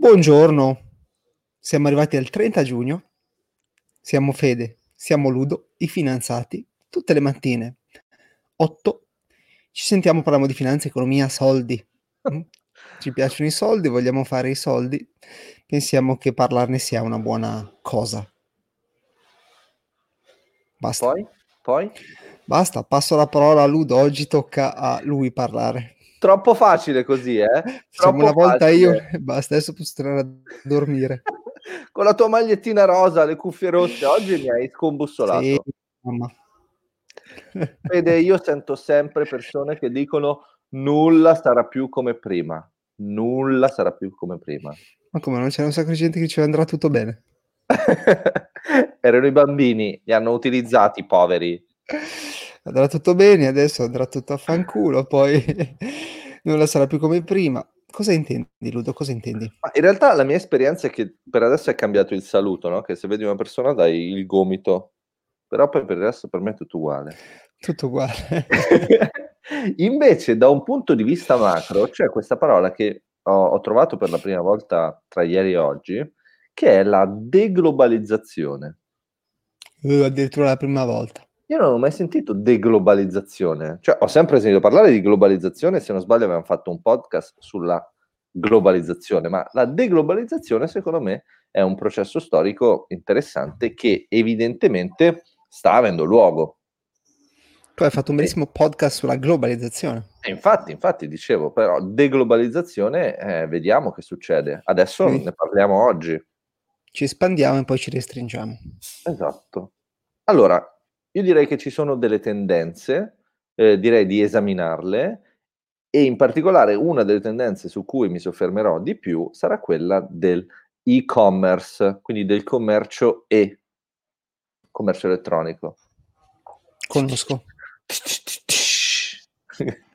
Buongiorno, siamo arrivati al 30 giugno, siamo Fede, siamo Ludo, i finanziati, tutte le mattine, 8, ci sentiamo, parliamo di finanza, economia, soldi. Mm? Ci piacciono i soldi, vogliamo fare i soldi, pensiamo che parlarne sia una buona cosa. Basta. Poi? Poi? Basta, passo la parola a Ludo, oggi tocca a lui parlare. Troppo facile così, eh? Facciamo una volta facile. io e basta, adesso posso tornare a dormire. Con la tua magliettina rosa, le cuffie rosse, oggi mi hai scombussolato. Sì, mamma. Vede, io sento sempre persone che dicono nulla sarà più come prima. Nulla sarà più come prima. Ma come non c'è un sacco di gente che ci andrà tutto bene? Erano i bambini, li hanno utilizzati, poveri andrà tutto bene, adesso andrà tutto a fanculo, poi nulla sarà più come prima. Cosa intendi, Ludo? Cosa intendi? Ma in realtà la mia esperienza è che per adesso è cambiato il saluto, no? Che se vedi una persona dai il gomito, però poi per il resto per me è tutto uguale. Tutto uguale. Invece, da un punto di vista macro, c'è questa parola che ho, ho trovato per la prima volta tra ieri e oggi, che è la deglobalizzazione. Uh, addirittura la prima volta. Io non ho mai sentito deglobalizzazione, cioè ho sempre sentito parlare di globalizzazione, se non sbaglio avevamo fatto un podcast sulla globalizzazione, ma la deglobalizzazione secondo me è un processo storico interessante che evidentemente sta avendo luogo. Tu hai fatto un bellissimo podcast sulla globalizzazione. E infatti, infatti dicevo, però deglobalizzazione, eh, vediamo che succede. Adesso Quindi, ne parliamo oggi. Ci espandiamo e poi ci restringiamo. Esatto. Allora, io direi che ci sono delle tendenze, eh, direi di esaminarle e in particolare una delle tendenze su cui mi soffermerò di più sarà quella del e-commerce, quindi del commercio e commercio elettronico. Conosco.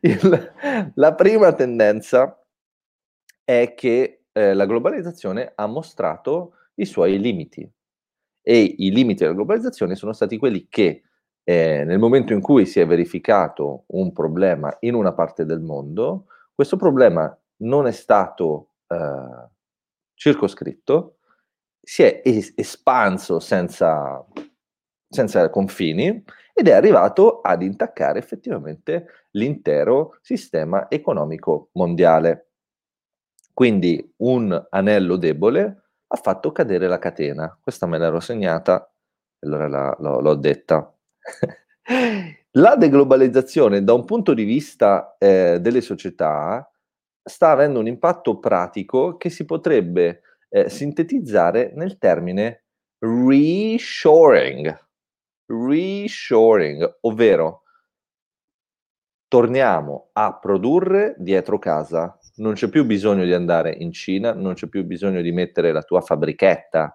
Il, la prima tendenza è che eh, la globalizzazione ha mostrato i suoi limiti e i limiti della globalizzazione sono stati quelli che eh, nel momento in cui si è verificato un problema in una parte del mondo, questo problema non è stato eh, circoscritto, si è es- espanso senza, senza confini ed è arrivato ad intaccare effettivamente l'intero sistema economico mondiale. Quindi un anello debole ha fatto cadere la catena. Questa me l'ero segnata, allora la, l'ho, l'ho detta. la deglobalizzazione da un punto di vista eh, delle società sta avendo un impatto pratico che si potrebbe eh, sintetizzare nel termine reshoring. Reshoring, ovvero torniamo a produrre dietro casa, non c'è più bisogno di andare in Cina, non c'è più bisogno di mettere la tua fabbrichetta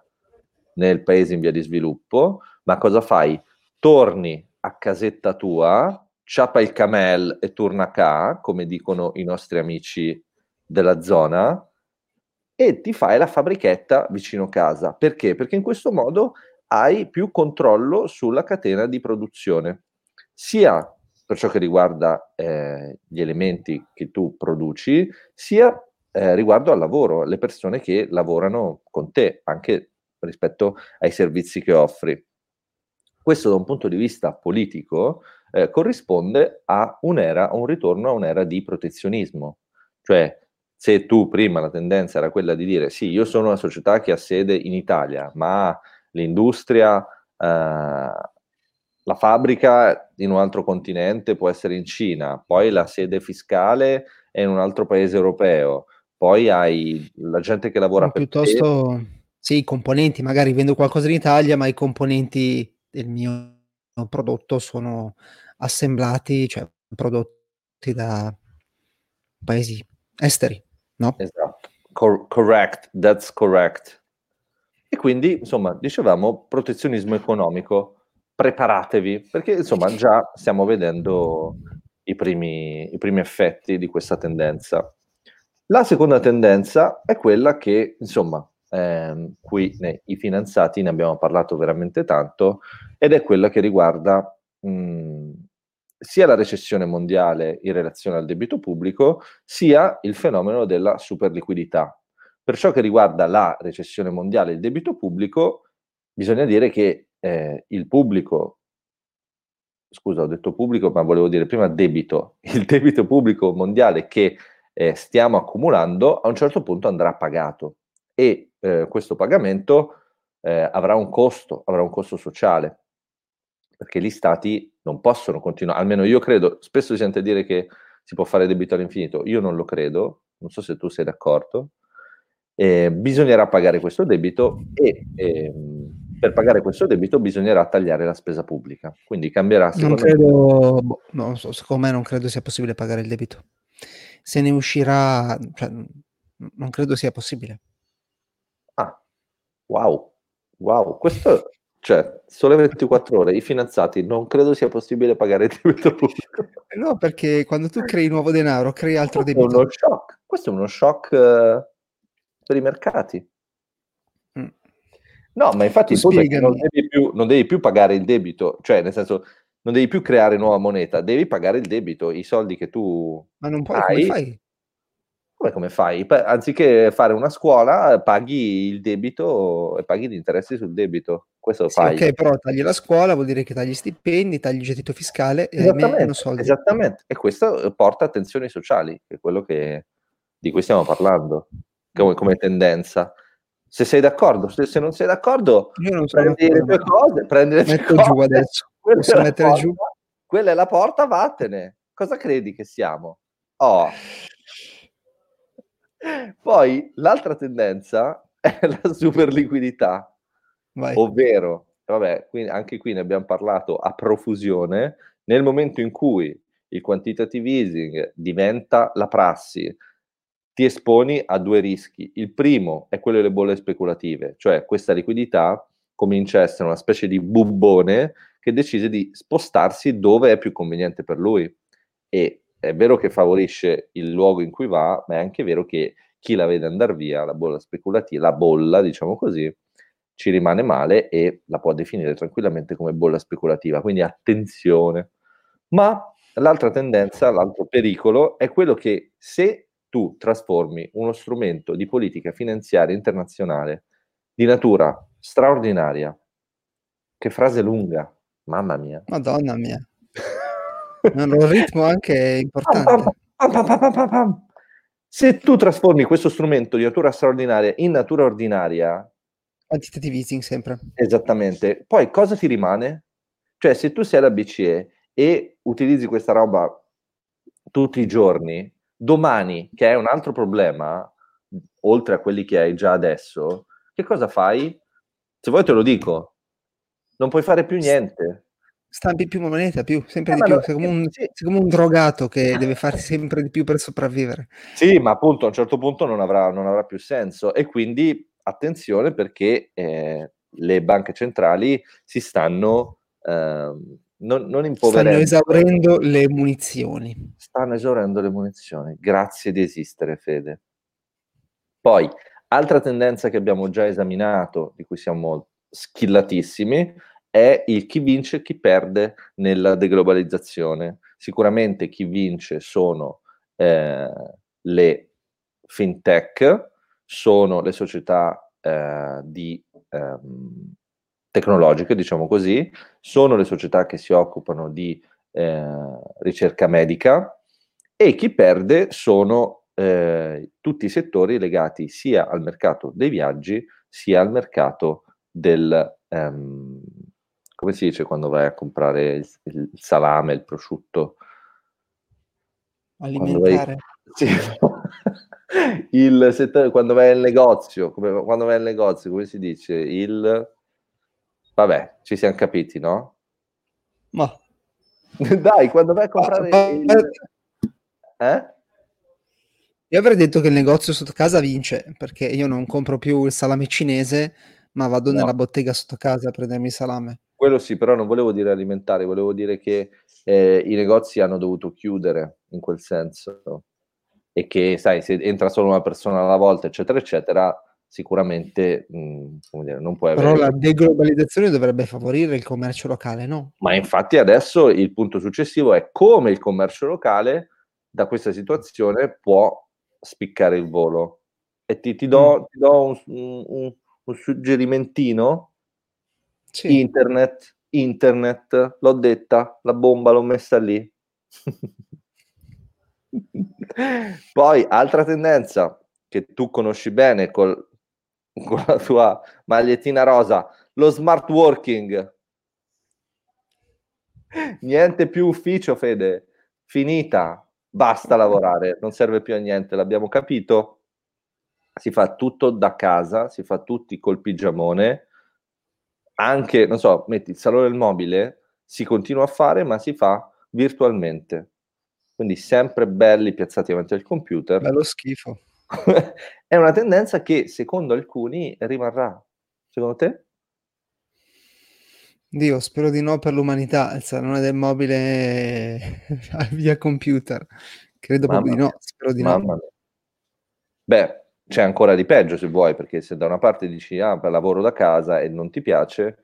nel paese in via di sviluppo, ma cosa fai? Torni a casetta tua, ciapa il camel e torna a come dicono i nostri amici della zona, e ti fai la fabbrichetta vicino casa. Perché? Perché in questo modo hai più controllo sulla catena di produzione, sia per ciò che riguarda eh, gli elementi che tu produci, sia eh, riguardo al lavoro, le persone che lavorano con te, anche rispetto ai servizi che offri. Questo da un punto di vista politico eh, corrisponde a un'era, a un ritorno a un'era di protezionismo. Cioè, se tu prima la tendenza era quella di dire sì, io sono una società che ha sede in Italia, ma l'industria eh, la fabbrica in un altro continente può essere in Cina, poi la sede fiscale è in un altro paese europeo, poi hai la gente che lavora no, per piuttosto te. sì, i componenti, magari vendo qualcosa in Italia, ma i componenti del mio prodotto sono assemblati, cioè prodotti da paesi esteri, no? Esatto. Cor- correct, that's correct. E quindi, insomma, dicevamo protezionismo economico preparatevi, perché insomma già stiamo vedendo i primi, i primi effetti di questa tendenza. La seconda tendenza è quella che, insomma, ehm, qui nei, i finanziati ne abbiamo parlato veramente tanto, ed è quella che riguarda mh, sia la recessione mondiale in relazione al debito pubblico, sia il fenomeno della superliquidità. Per ciò che riguarda la recessione mondiale e il debito pubblico, bisogna dire che eh, il pubblico, scusa, ho detto pubblico, ma volevo dire prima debito, il debito pubblico mondiale che eh, stiamo accumulando a un certo punto andrà pagato e eh, questo pagamento eh, avrà un costo, avrà un costo sociale, perché gli stati non possono continuare, almeno io credo, spesso si sente dire che si può fare debito all'infinito, io non lo credo, non so se tu sei d'accordo, eh, bisognerà pagare questo debito e eh, per pagare questo debito bisognerà tagliare la spesa pubblica, quindi cambierà. Non credo, boh, non so, secondo me non credo sia possibile pagare il debito. Se ne uscirà, cioè, non credo sia possibile. Ah, wow, wow, questo cioè, sole 24 ore, i finanziati, non credo sia possibile pagare il debito pubblico. No, perché quando tu crei nuovo denaro, crei altro Questo debito. È uno shock. Questo è uno shock uh, per i mercati. No, ma infatti tu non devi, più, non devi più pagare il debito, cioè nel senso non devi più creare nuova moneta, devi pagare il debito, i soldi che tu Ma non puoi, hai, come fai? Come, come fai? Anziché fare una scuola, paghi il debito e paghi gli interessi sul debito. Questo sì, fai. Ok, però tagli la scuola, vuol dire che tagli stipendi, tagli il gettito fiscale e meno soldi. Esattamente, e questo porta a tensioni sociali, che è quello che, di cui stiamo parlando, come, come tendenza. Se sei d'accordo, se, se non sei d'accordo, non prendi le tue cose, prendi le tue cose. giù adesso. Posso mettere porta, giù? Quella è la porta, vattene. Cosa credi che siamo? Oh. Poi l'altra tendenza è la super liquidità, Vai. ovvero, vabbè, qui, anche qui ne abbiamo parlato a profusione, nel momento in cui il quantitative easing diventa la prassi, ti esponi a due rischi. Il primo è quello delle bolle speculative, cioè questa liquidità comincia a essere una specie di bubbone che decide di spostarsi dove è più conveniente per lui. E è vero che favorisce il luogo in cui va, ma è anche vero che chi la vede andare via, la bolla speculativa, la bolla, diciamo così, ci rimane male e la può definire tranquillamente come bolla speculativa. Quindi attenzione. Ma l'altra tendenza, l'altro pericolo è quello che se tu trasformi uno strumento di politica finanziaria internazionale di natura straordinaria, che frase lunga, mamma mia. Madonna mia. Il ritmo anche importante. Se tu trasformi questo strumento di natura straordinaria in natura ordinaria, quantitative easing sempre. Esattamente. Poi cosa ti rimane? Cioè, se tu sei alla BCE e utilizzi questa roba tutti i giorni, domani, che è un altro problema, oltre a quelli che hai già adesso, che cosa fai? Se vuoi te lo dico, non puoi fare più niente stampi più moneta, più, sempre eh, di più. Lo, sei, come un, sì. sei come un drogato che deve fare sempre di più per sopravvivere. Sì, ma appunto a un certo punto non avrà, non avrà più senso. E quindi attenzione perché eh, le banche centrali si stanno eh, non, non impoverendo. Stanno esaurendo le munizioni. Stanno esaurendo le munizioni. Grazie di esistere, Fede. Poi, altra tendenza che abbiamo già esaminato, di cui siamo skillatissimi, è il chi vince e chi perde nella deglobalizzazione. Sicuramente chi vince sono eh, le fintech, sono le società eh, di, ehm, tecnologiche, diciamo così, sono le società che si occupano di eh, ricerca medica e chi perde sono eh, tutti i settori legati sia al mercato dei viaggi sia al mercato del, ehm, come si dice quando vai a comprare il, il salame, il prosciutto? Alimentare. Vai... Sì. il settore, quando vai al negozio, come, quando vai al negozio, come si dice? Il... Vabbè, ci siamo capiti, no? Ma... Dai, quando vai a comprare ah, il... Eh? Io avrei detto che il negozio sotto casa vince, perché io non compro più il salame cinese, ma vado no. nella bottega sotto casa a prendermi il salame. Quello sì, però non volevo dire alimentare, volevo dire che eh, i negozi hanno dovuto chiudere in quel senso e che, sai, se entra solo una persona alla volta, eccetera, eccetera, sicuramente mh, dire, non puoi avere... Però la deglobalizzazione dovrebbe favorire il commercio locale, no? Ma infatti adesso il punto successivo è come il commercio locale da questa situazione può spiccare il volo. e ti, ti do, mm. ti do un, un, un, suggerimentino. Sì. Internet, internet, l'ho detta, la bomba l'ho messa lì. Poi, altra tendenza che tu conosci bene col, con la tua magliettina rosa, lo smart working. Niente più ufficio, Fede. Finita. Basta lavorare, non serve più a niente, l'abbiamo capito. Si fa tutto da casa, si fa tutti col pigiamone. Anche, non so, metti il salone del mobile, si continua a fare, ma si fa virtualmente. Quindi sempre belli piazzati davanti al computer. Bello schifo. È una tendenza che secondo alcuni rimarrà. Secondo te? Dio, spero di no per l'umanità, il salone del mobile via computer. Credo Mamma proprio di no, spero di Mamma no. Mia. Beh, c'è ancora di peggio se vuoi, perché se da una parte dici ah, lavoro da casa e non ti piace,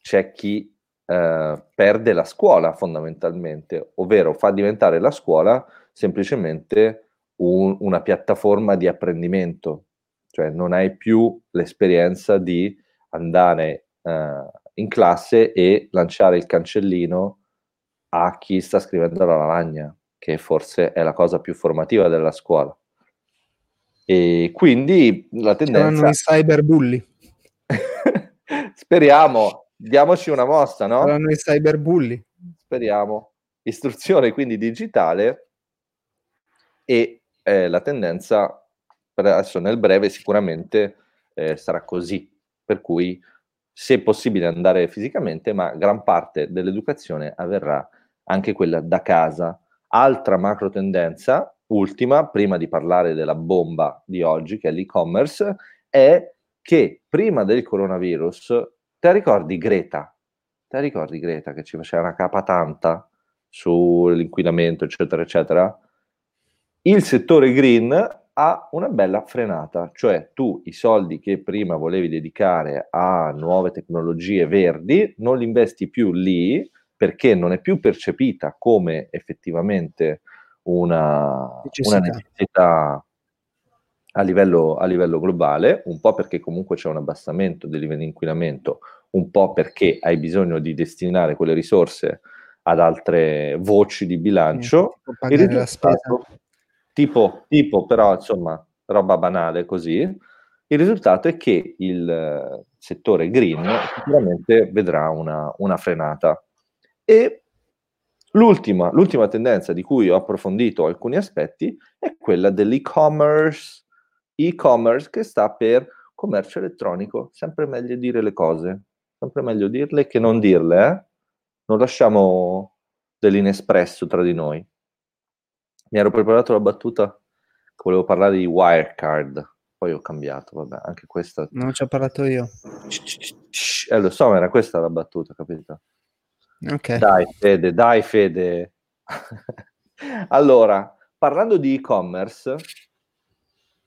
c'è chi eh, perde la scuola fondamentalmente, ovvero fa diventare la scuola semplicemente un, una piattaforma di apprendimento, cioè non hai più l'esperienza di andare eh, in classe e lanciare il cancellino a chi sta scrivendo la lavagna, che forse è la cosa più formativa della scuola. E quindi la tendenza... Saranno i cyberbulli. Speriamo, diamoci una mossa, no? Saranno i cyberbulli. Speriamo. Istruzione quindi digitale e eh, la tendenza adesso nel breve sicuramente eh, sarà così, per cui se possibile andare fisicamente, ma gran parte dell'educazione avverrà anche quella da casa. Altra macro tendenza, ultima, prima di parlare della bomba di oggi, che è l'e-commerce, è che prima del coronavirus, te ricordi Greta? Te ricordi Greta che ci faceva una capa tanta sull'inquinamento, eccetera, eccetera? Il settore green ha una bella frenata, cioè tu i soldi che prima volevi dedicare a nuove tecnologie verdi non li investi più lì perché non è più percepita come effettivamente una necessità, una necessità a, livello, a livello globale, un po' perché comunque c'è un abbassamento del livello di inquinamento, un po' perché hai bisogno di destinare quelle risorse ad altre voci di bilancio. Sì, il risultato, tipo, tipo però insomma roba banale così, il risultato è che il eh, settore green sicuramente vedrà una, una frenata. E l'ultima, l'ultima tendenza di cui ho approfondito alcuni aspetti è quella dell'e-commerce, e-commerce che sta per commercio elettronico, sempre meglio dire le cose, sempre meglio dirle che non dirle, eh? non lasciamo dell'inespresso tra di noi mi ero preparato la battuta che volevo parlare di Wirecard, poi ho cambiato, vabbè, anche questa... Non ci ho parlato io. Eh, lo so, ma era questa la battuta, capito? Ok. Dai, Fede, dai, Fede. allora, parlando di e-commerce,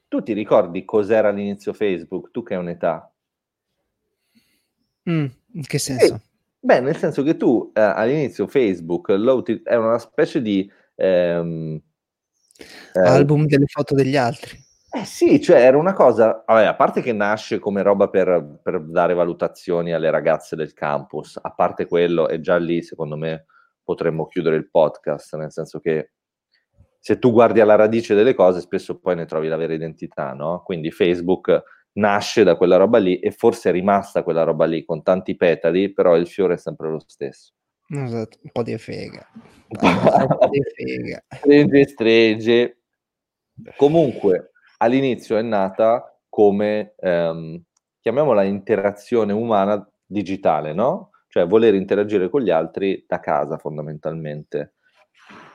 tu ti ricordi cos'era all'inizio Facebook? Tu che hai un'età. Mm, in che senso? Eh, beh, nel senso che tu eh, all'inizio Facebook lo, è una specie di... Ehm, eh, Album delle foto degli altri. Eh sì, cioè era una cosa, vabbè, a parte che nasce come roba per, per, dare valutazioni alle ragazze del campus, a parte quello, e già lì secondo me potremmo chiudere il podcast, nel senso che se tu guardi alla radice delle cose spesso poi ne trovi la vera identità, no? Quindi Facebook nasce da quella roba lì e forse è rimasta quella roba lì con tanti petali, però il fiore è sempre lo stesso. Esatto, un po' di fega. un po' di fega. Stringe, stringe. Comunque, all'inizio è nata come, ehm, chiamiamola interazione umana digitale, no? Cioè voler interagire con gli altri da casa fondamentalmente.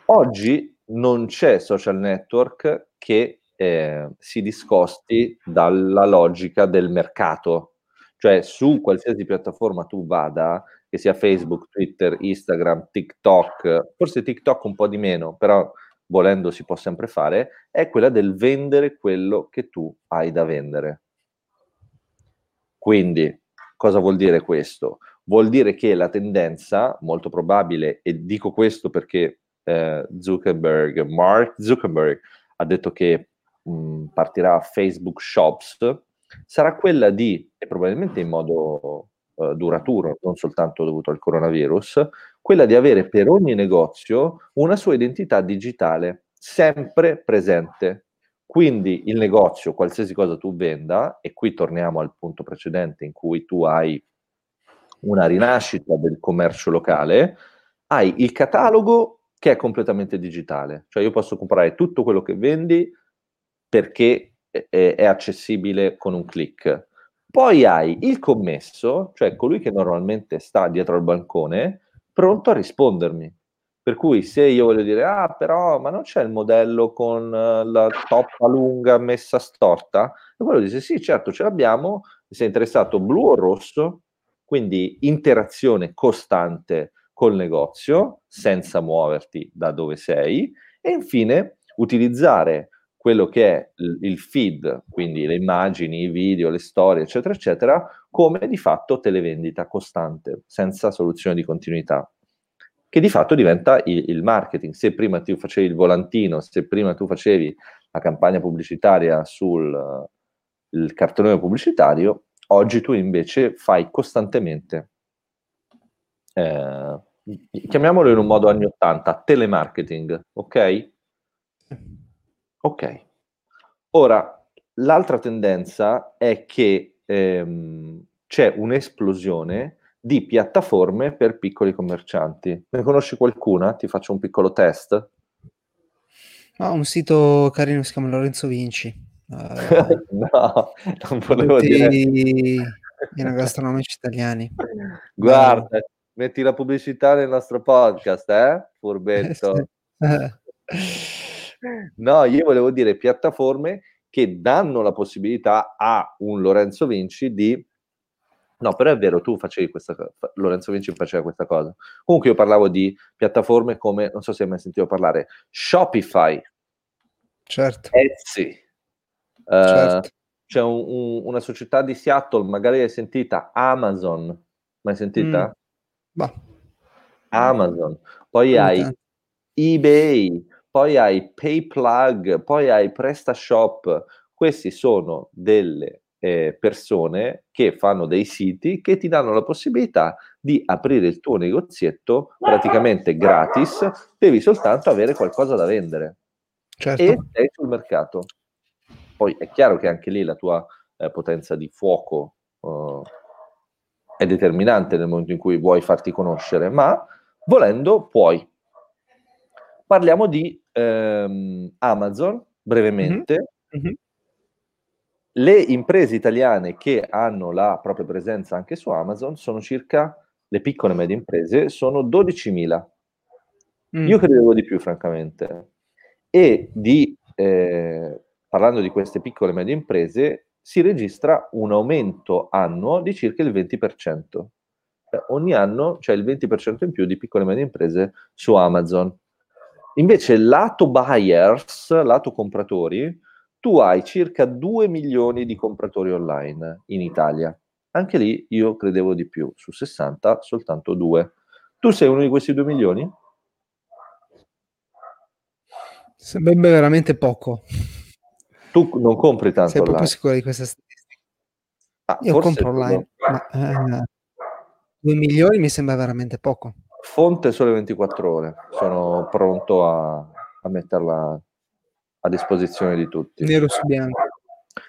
Oggi non c'è social network che eh, si discosti dalla logica del mercato, cioè su qualsiasi piattaforma tu vada, che sia Facebook, Twitter, Instagram, TikTok, forse TikTok un po' di meno, però volendo si può sempre fare, è quella del vendere quello che tu hai da vendere. Quindi, cosa vuol dire questo? Vuol dire che la tendenza, molto probabile, e dico questo perché eh, Zuckerberg, Mark Zuckerberg, ha detto che mh, partirà Facebook Shops, sarà quella di, e probabilmente in modo uh, duraturo, non soltanto dovuto al coronavirus, quella di avere per ogni negozio una sua identità digitale sempre presente. Quindi il negozio, qualsiasi cosa tu venda, e qui torniamo al punto precedente in cui tu hai una rinascita del commercio locale, hai il catalogo che è completamente digitale, cioè io posso comprare tutto quello che vendi perché è accessibile con un click. Poi hai il commesso, cioè colui che normalmente sta dietro al bancone, pronto a rispondermi. Per cui se io voglio dire, ah però, ma non c'è il modello con uh, la toppa lunga messa storta? E quello dice, sì, certo, ce l'abbiamo, sei interessato blu o rosso? Quindi interazione costante col negozio, senza muoverti da dove sei. E infine, utilizzare quello che è il feed, quindi le immagini, i video, le storie, eccetera, eccetera, come di fatto televendita costante, senza soluzione di continuità, che di fatto diventa il, il marketing. Se prima tu facevi il volantino, se prima tu facevi la campagna pubblicitaria sul il cartone pubblicitario, oggi tu invece fai costantemente, eh, chiamiamolo in un modo anni 80, telemarketing, ok? Ok. Ora, l'altra tendenza è che ehm, c'è un'esplosione di piattaforme per piccoli commercianti. Ne conosci qualcuna? Ti faccio un piccolo test. Ah, un sito carino si chiama Lorenzo Vinci. Uh, no, non volevo dire. Gastronomici italiani. Guarda, no. metti la pubblicità nel nostro podcast, eh? Furbetto. No, io volevo dire piattaforme che danno la possibilità a un Lorenzo Vinci di... No, però è vero, tu facevi questa cosa, Lorenzo Vinci faceva questa cosa. Comunque io parlavo di piattaforme come, non so se hai mai sentito parlare, Shopify. Certo. Etsy. Uh, certo. C'è un, un, una società di Seattle, magari hai sentita, Amazon. Mai sentita? Mm. Amazon. Poi hai eBay, poi hai PayPlug, poi hai PrestaShop. Questi sono delle eh, persone che fanno dei siti che ti danno la possibilità di aprire il tuo negozietto praticamente gratis, devi soltanto avere qualcosa da vendere. Certo. E sei sul mercato. Poi è chiaro che anche lì la tua eh, potenza di fuoco uh, è determinante nel momento in cui vuoi farti conoscere, ma volendo puoi. Parliamo di ehm, Amazon brevemente. Mm-hmm. Mm-hmm. Le imprese italiane che hanno la propria presenza anche su Amazon sono circa, le piccole e medie imprese, sono 12.000. Mm. Io credevo di più, francamente. E di, eh, parlando di queste piccole e medie imprese, si registra un aumento annuo di circa il 20%. Cioè, ogni anno c'è il 20% in più di piccole e medie imprese su Amazon. Invece lato buyers, lato compratori, tu hai circa 2 milioni di compratori online in Italia. Anche lì io credevo di più, su 60 soltanto 2. Tu sei uno di questi 2 milioni? Sembra veramente poco. Tu non compri tanto Sei online. proprio sicuro di questa statistica? Ah, io compro online, ma eh, 2 milioni mi sembra veramente poco. Fonte sole 24 ore, sono pronto a, a metterla a disposizione di tutti. Nero su bianco.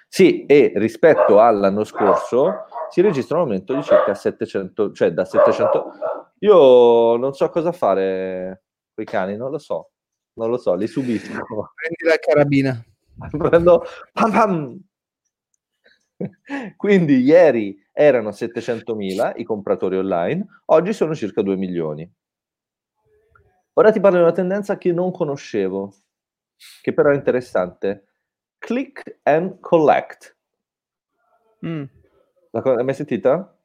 Sì, e rispetto all'anno scorso si registra un aumento di circa 700, cioè da 700... Io non so cosa fare con i cani, non lo so, non lo so, li subisco. Prendi la carabina. Prendo... Pam pam! Quindi ieri erano 700.000 i compratori online, oggi sono circa 2 milioni. Ora ti parlo di una tendenza che non conoscevo, che però è interessante. Click and collect. Mm. L'hai mai sentita?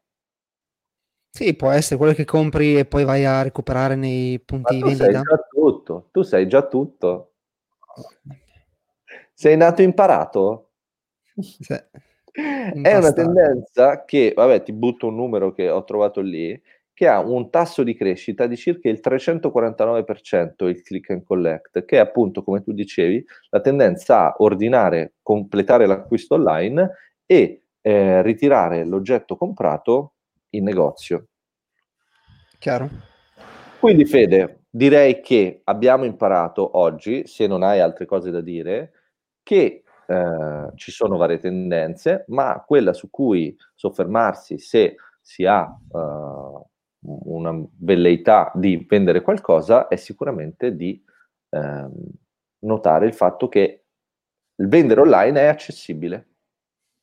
Sì, può essere quello che compri e poi vai a recuperare nei punti di vendita. Sai già tutto. Tu sai già tutto. Sei nato imparato? Sì. È una tendenza che, vabbè, ti butto un numero che ho trovato lì, che ha un tasso di crescita di circa il 349% il click and collect, che è appunto, come tu dicevi, la tendenza a ordinare, completare l'acquisto online e eh, ritirare l'oggetto comprato in negozio. Chiaro? Quindi Fede, direi che abbiamo imparato oggi, se non hai altre cose da dire, che eh, ci sono varie tendenze, ma quella su cui soffermarsi se si ha uh, una velleità di vendere qualcosa è sicuramente di ehm, notare il fatto che il vendere online è accessibile.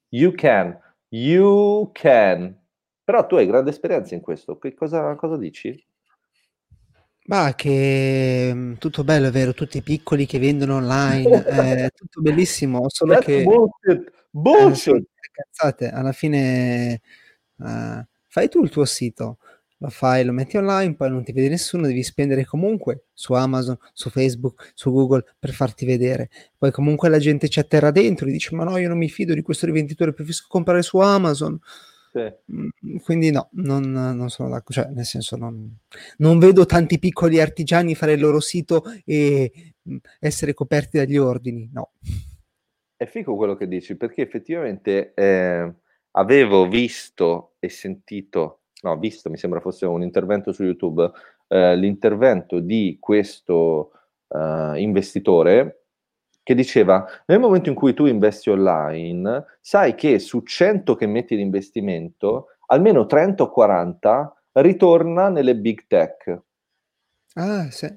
You can, you can. Però tu hai grande esperienza in questo. Che cosa, cosa dici? Ma che mm, tutto bello, è vero, tutti piccoli che vendono online, è tutto bellissimo, solo That's che bullshit. eh, Bullshit. cazzate, alla fine eh, fai tu il tuo sito, lo fai, lo metti online, poi non ti vede nessuno, devi spendere comunque su Amazon, su Facebook, su Google per farti vedere. Poi comunque la gente ci atterra dentro e dice ma no, io non mi fido di questo rivenditore, preferisco comprare su Amazon. Sì. Mm, Quindi no, non, non sono d'accordo, cioè nel senso non, non vedo tanti piccoli artigiani fare il loro sito e mm, essere coperti dagli ordini, no. È figo quello che dici, perché effettivamente eh, avevo visto e sentito, no, visto, mi sembra fosse un intervento su YouTube, eh, l'intervento di questo eh, investitore che diceva, nel momento in cui tu investi online, sai che su 100 che metti in investimento, almeno 30 o 40 ritorna nelle big tech. Ah, sì.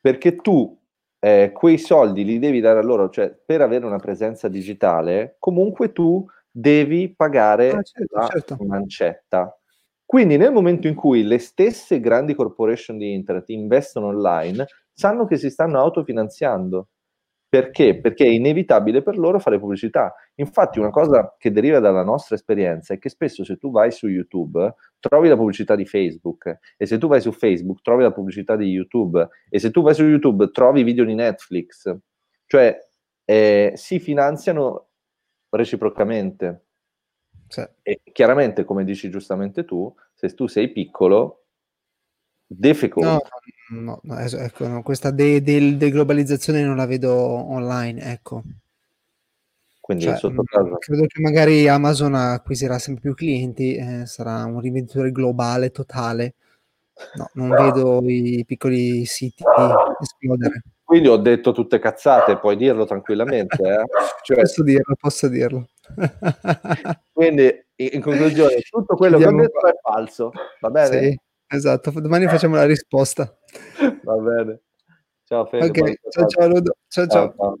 Perché tu eh, quei soldi li devi dare a loro, cioè per avere una presenza digitale, comunque tu devi pagare Ah, certo, la certo. mancetta. Quindi nel momento in cui le stesse grandi corporation di internet investono online, sanno che si stanno autofinanziando. Perché? Perché è inevitabile per loro fare pubblicità. Infatti una cosa che deriva dalla nostra esperienza è che spesso se tu vai su YouTube trovi la pubblicità di Facebook e se tu vai su Facebook trovi la pubblicità di YouTube e se tu vai su YouTube trovi video di Netflix. Cioè eh, si finanziano reciprocamente. Sì. E chiaramente, come dici giustamente tu, se tu sei piccolo, difficult. No, no, no, ecco, no, questa de- del- deglobalizzazione non la vedo online, ecco. Quindi Cioè, sotto mm, credo che magari Amazon acquisirà sempre più clienti, eh, sarà un rivenditore globale totale. No, non vedo i piccoli siti esplodere. Quindi ho detto tutte cazzate, puoi dirlo tranquillamente. Eh? Cioè, Posso dirlo, posso dirlo. quindi, in conclusione, tutto quello che ho detto qua. è falso. Va bene? Sì, esatto. Domani facciamo la risposta. Va bene. Ciao Fede. buona Ok, ciao ciao Ludo. Ciao ciao. ciao.